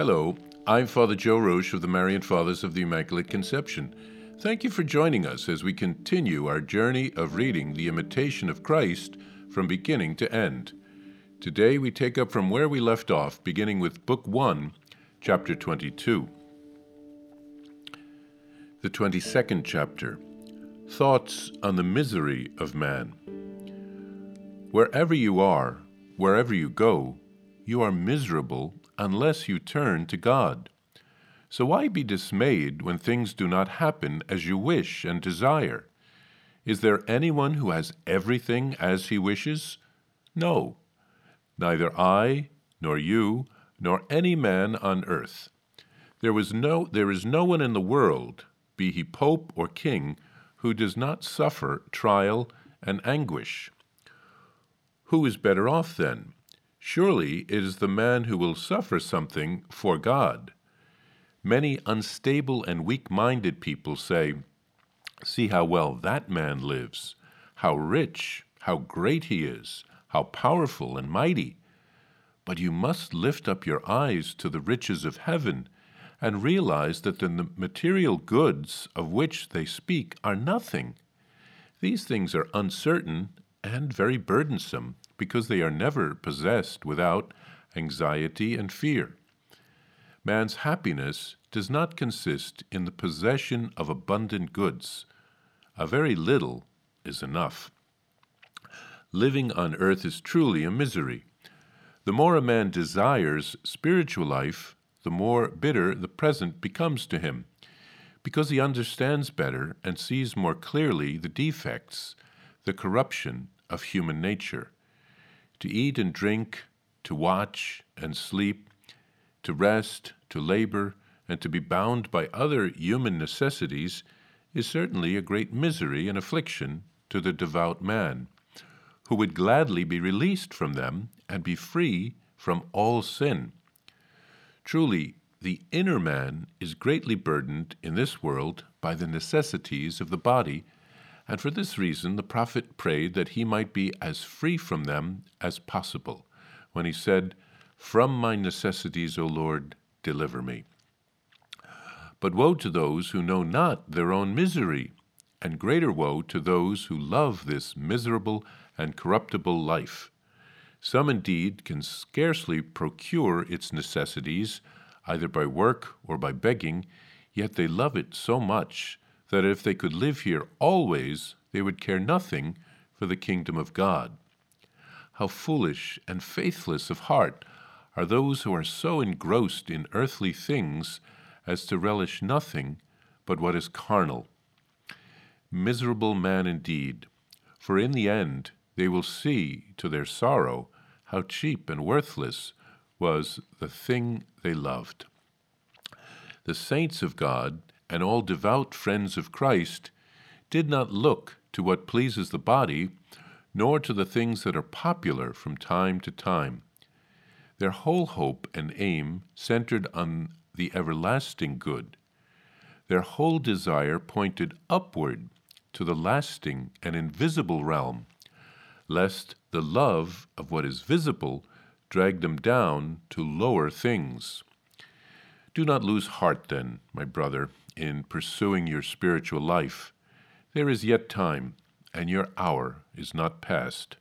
Hello, I'm Father Joe Roesch of the Marian Fathers of the Immaculate Conception. Thank you for joining us as we continue our journey of reading the Imitation of Christ from beginning to end. Today we take up from where we left off, beginning with Book 1, Chapter 22. The 22nd chapter Thoughts on the Misery of Man. Wherever you are, wherever you go, you are miserable unless you turn to God. So why be dismayed when things do not happen as you wish and desire? Is there anyone who has everything as he wishes? No, neither I, nor you, nor any man on earth. There, was no, there is no one in the world, be he pope or king, who does not suffer trial and anguish. Who is better off then? Surely it is the man who will suffer something for God. Many unstable and weak minded people say, See how well that man lives, how rich, how great he is, how powerful and mighty. But you must lift up your eyes to the riches of heaven and realize that the material goods of which they speak are nothing. These things are uncertain and very burdensome because they are never possessed without anxiety and fear. Man's happiness does not consist in the possession of abundant goods. A very little is enough. Living on earth is truly a misery. The more a man desires spiritual life, the more bitter the present becomes to him, because he understands better and sees more clearly the defects, the corruption of human nature to eat and drink, to watch and sleep, to rest, to labor, and to be bound by other human necessities is certainly a great misery and affliction to the devout man, who would gladly be released from them and be free from all sin. Truly, the inner man is greatly burdened in this world by the necessities of the body and for this reason, the prophet prayed that he might be as free from them as possible, when he said, From my necessities, O Lord, deliver me. But woe to those who know not their own misery, and greater woe to those who love this miserable and corruptible life. Some indeed can scarcely procure its necessities, either by work or by begging, yet they love it so much that if they could live here always, they would care nothing for the kingdom of God. How foolish and faithless of heart are those who are so engrossed in earthly things as to relish nothing but what is carnal. Miserable man indeed, for in the end they will see to their sorrow how cheap and worthless was the thing they loved. The saints of God and all devout friends of Christ did not look to what pleases the body, nor to the things that are popular from time to time. Their whole hope and aim centered on the everlasting good. Their whole desire pointed upward to the lasting and invisible realm, lest the love of what is visible drag them down to lower things. Do not lose heart, then, my brother, in pursuing your spiritual life. There is yet time, and your hour is not past.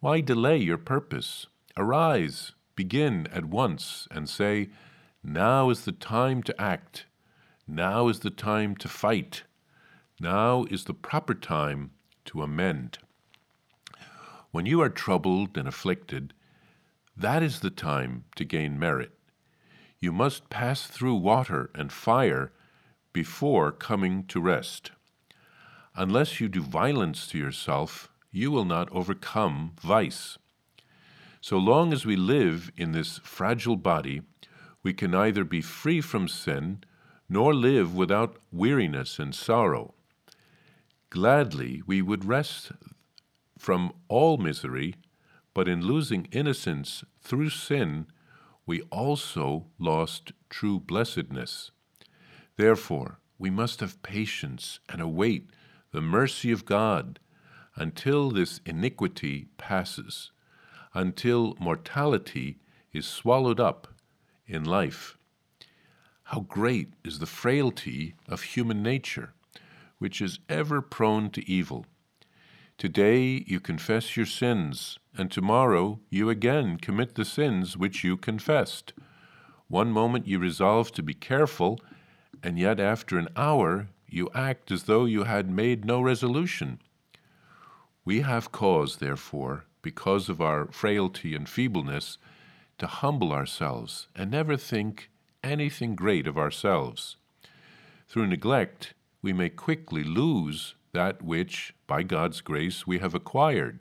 Why delay your purpose? Arise, begin at once, and say, Now is the time to act. Now is the time to fight. Now is the proper time to amend. When you are troubled and afflicted, that is the time to gain merit. You must pass through water and fire before coming to rest. Unless you do violence to yourself, you will not overcome vice. So long as we live in this fragile body, we can neither be free from sin nor live without weariness and sorrow. Gladly we would rest from all misery, but in losing innocence through sin, we also lost true blessedness. Therefore, we must have patience and await the mercy of God until this iniquity passes, until mortality is swallowed up in life. How great is the frailty of human nature, which is ever prone to evil. Today you confess your sins, and tomorrow you again commit the sins which you confessed. One moment you resolve to be careful, and yet after an hour you act as though you had made no resolution. We have cause, therefore, because of our frailty and feebleness, to humble ourselves and never think anything great of ourselves. Through neglect, we may quickly lose that which, by God's grace, we have acquired,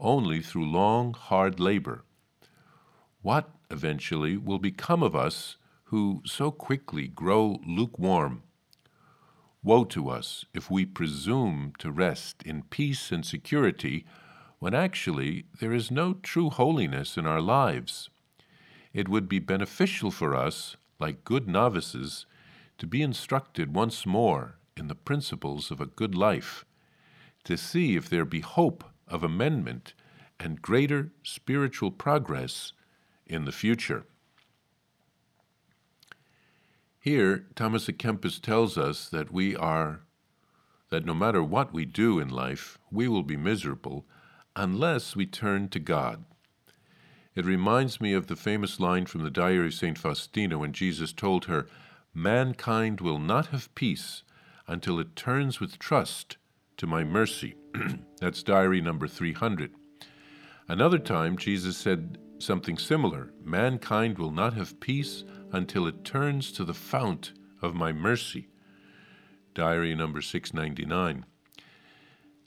only through long, hard labor. What eventually will become of us who so quickly grow lukewarm? Woe to us if we presume to rest in peace and security when actually there is no true holiness in our lives. It would be beneficial for us, like good novices, to be instructed once more in the principles of a good life, to see if there be hope of amendment and greater spiritual progress in the future. Here, Thomas à Kempis tells us that we are, that no matter what we do in life, we will be miserable unless we turn to God. It reminds me of the famous line from the Diary of St. Faustina when Jesus told her, Mankind will not have peace until it turns with trust to my mercy. That's diary number 300. Another time, Jesus said something similar Mankind will not have peace until it turns to the fount of my mercy. Diary number 699.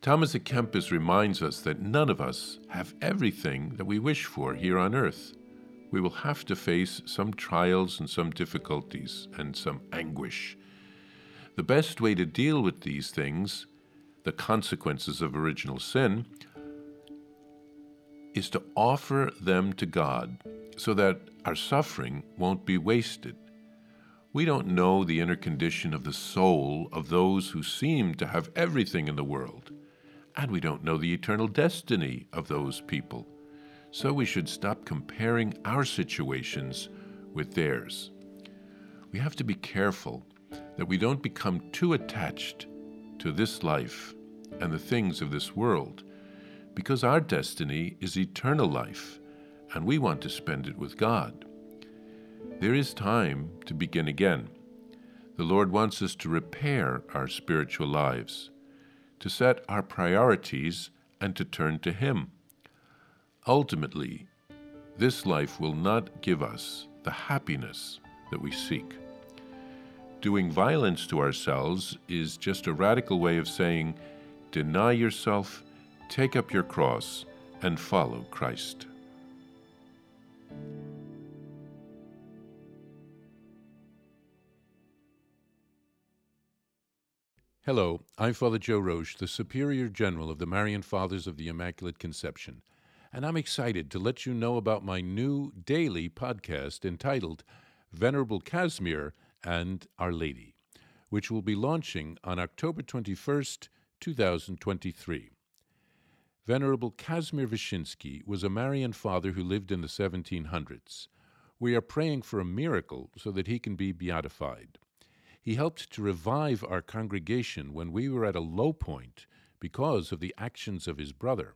Thomas à Kempis reminds us that none of us have everything that we wish for here on earth. We will have to face some trials and some difficulties and some anguish. The best way to deal with these things, the consequences of original sin, is to offer them to God so that our suffering won't be wasted. We don't know the inner condition of the soul of those who seem to have everything in the world, and we don't know the eternal destiny of those people. So we should stop comparing our situations with theirs. We have to be careful that we don't become too attached to this life and the things of this world, because our destiny is eternal life, and we want to spend it with God. There is time to begin again. The Lord wants us to repair our spiritual lives, to set our priorities, and to turn to Him. Ultimately, this life will not give us the happiness that we seek. Doing violence to ourselves is just a radical way of saying, deny yourself, take up your cross, and follow Christ. Hello, I'm Father Joe Roesch, the Superior General of the Marian Fathers of the Immaculate Conception, and I'm excited to let you know about my new daily podcast entitled Venerable Casimir and Our Lady, which will be launching on October 21st, 2023. Venerable Casimir Wyszyński was a Marian father who lived in the 1700s. We are praying for a miracle so that he can be beatified. He helped to revive our congregation when we were at a low point because of the actions of his brother.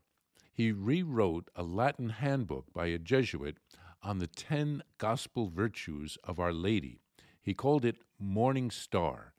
He rewrote a Latin handbook by a Jesuit on the ten gospel virtues of Our Lady he called it Morning Star,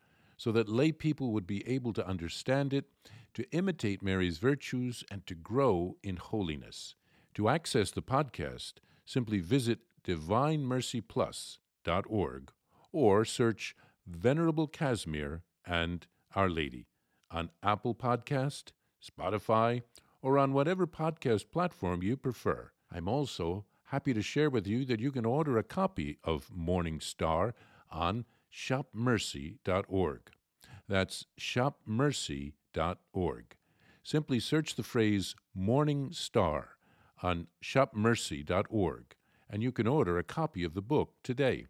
so that lay people would be able to understand it, to imitate Mary's virtues, and to grow in holiness. To access the podcast, simply visit divinemercyplus.org or search Venerable Casimir and Our Lady on Apple Podcast, Spotify, or on whatever podcast platform you prefer. I'm also happy to share with you that you can order a copy of Morning Star on shopmercy.org. That's shopmercy.org. Simply search the phrase Morning Star on shopmercy.org and you can order a copy of the book today.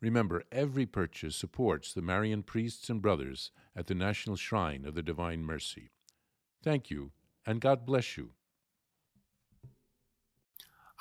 Remember, every purchase supports the Marian priests and brothers at the National Shrine of the Divine Mercy. Thank you, and God bless you.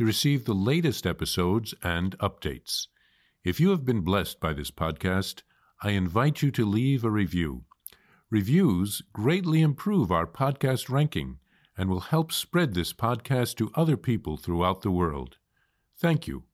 to receive the latest episodes and updates. If you have been blessed by this podcast, I invite you to leave a review. Reviews greatly improve our podcast ranking and will help spread this podcast to other people throughout the world. Thank you.